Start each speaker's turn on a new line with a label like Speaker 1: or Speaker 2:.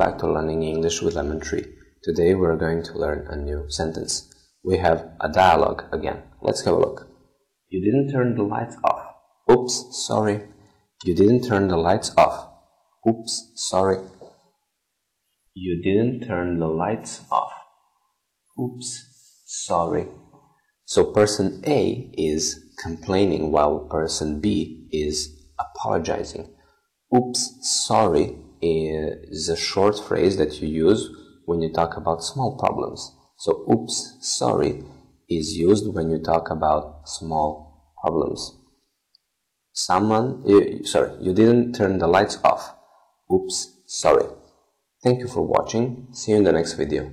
Speaker 1: English with Lemon Tree. Today we're going to learn a new sentence. We have a dialogue again. Let's have a look. You didn't turn the lights off. Oops, sorry. You didn't turn the lights off. Oops, sorry. You didn't turn the lights off. Oops, sorry. So person A is complaining while person B is apologizing. Oops, sorry is a short phrase that you use when you talk about small problems. So, oops, sorry is used when you talk about small problems. Someone, you, sorry, you didn't turn the lights off. Oops, sorry. Thank you for watching. See you in the next video.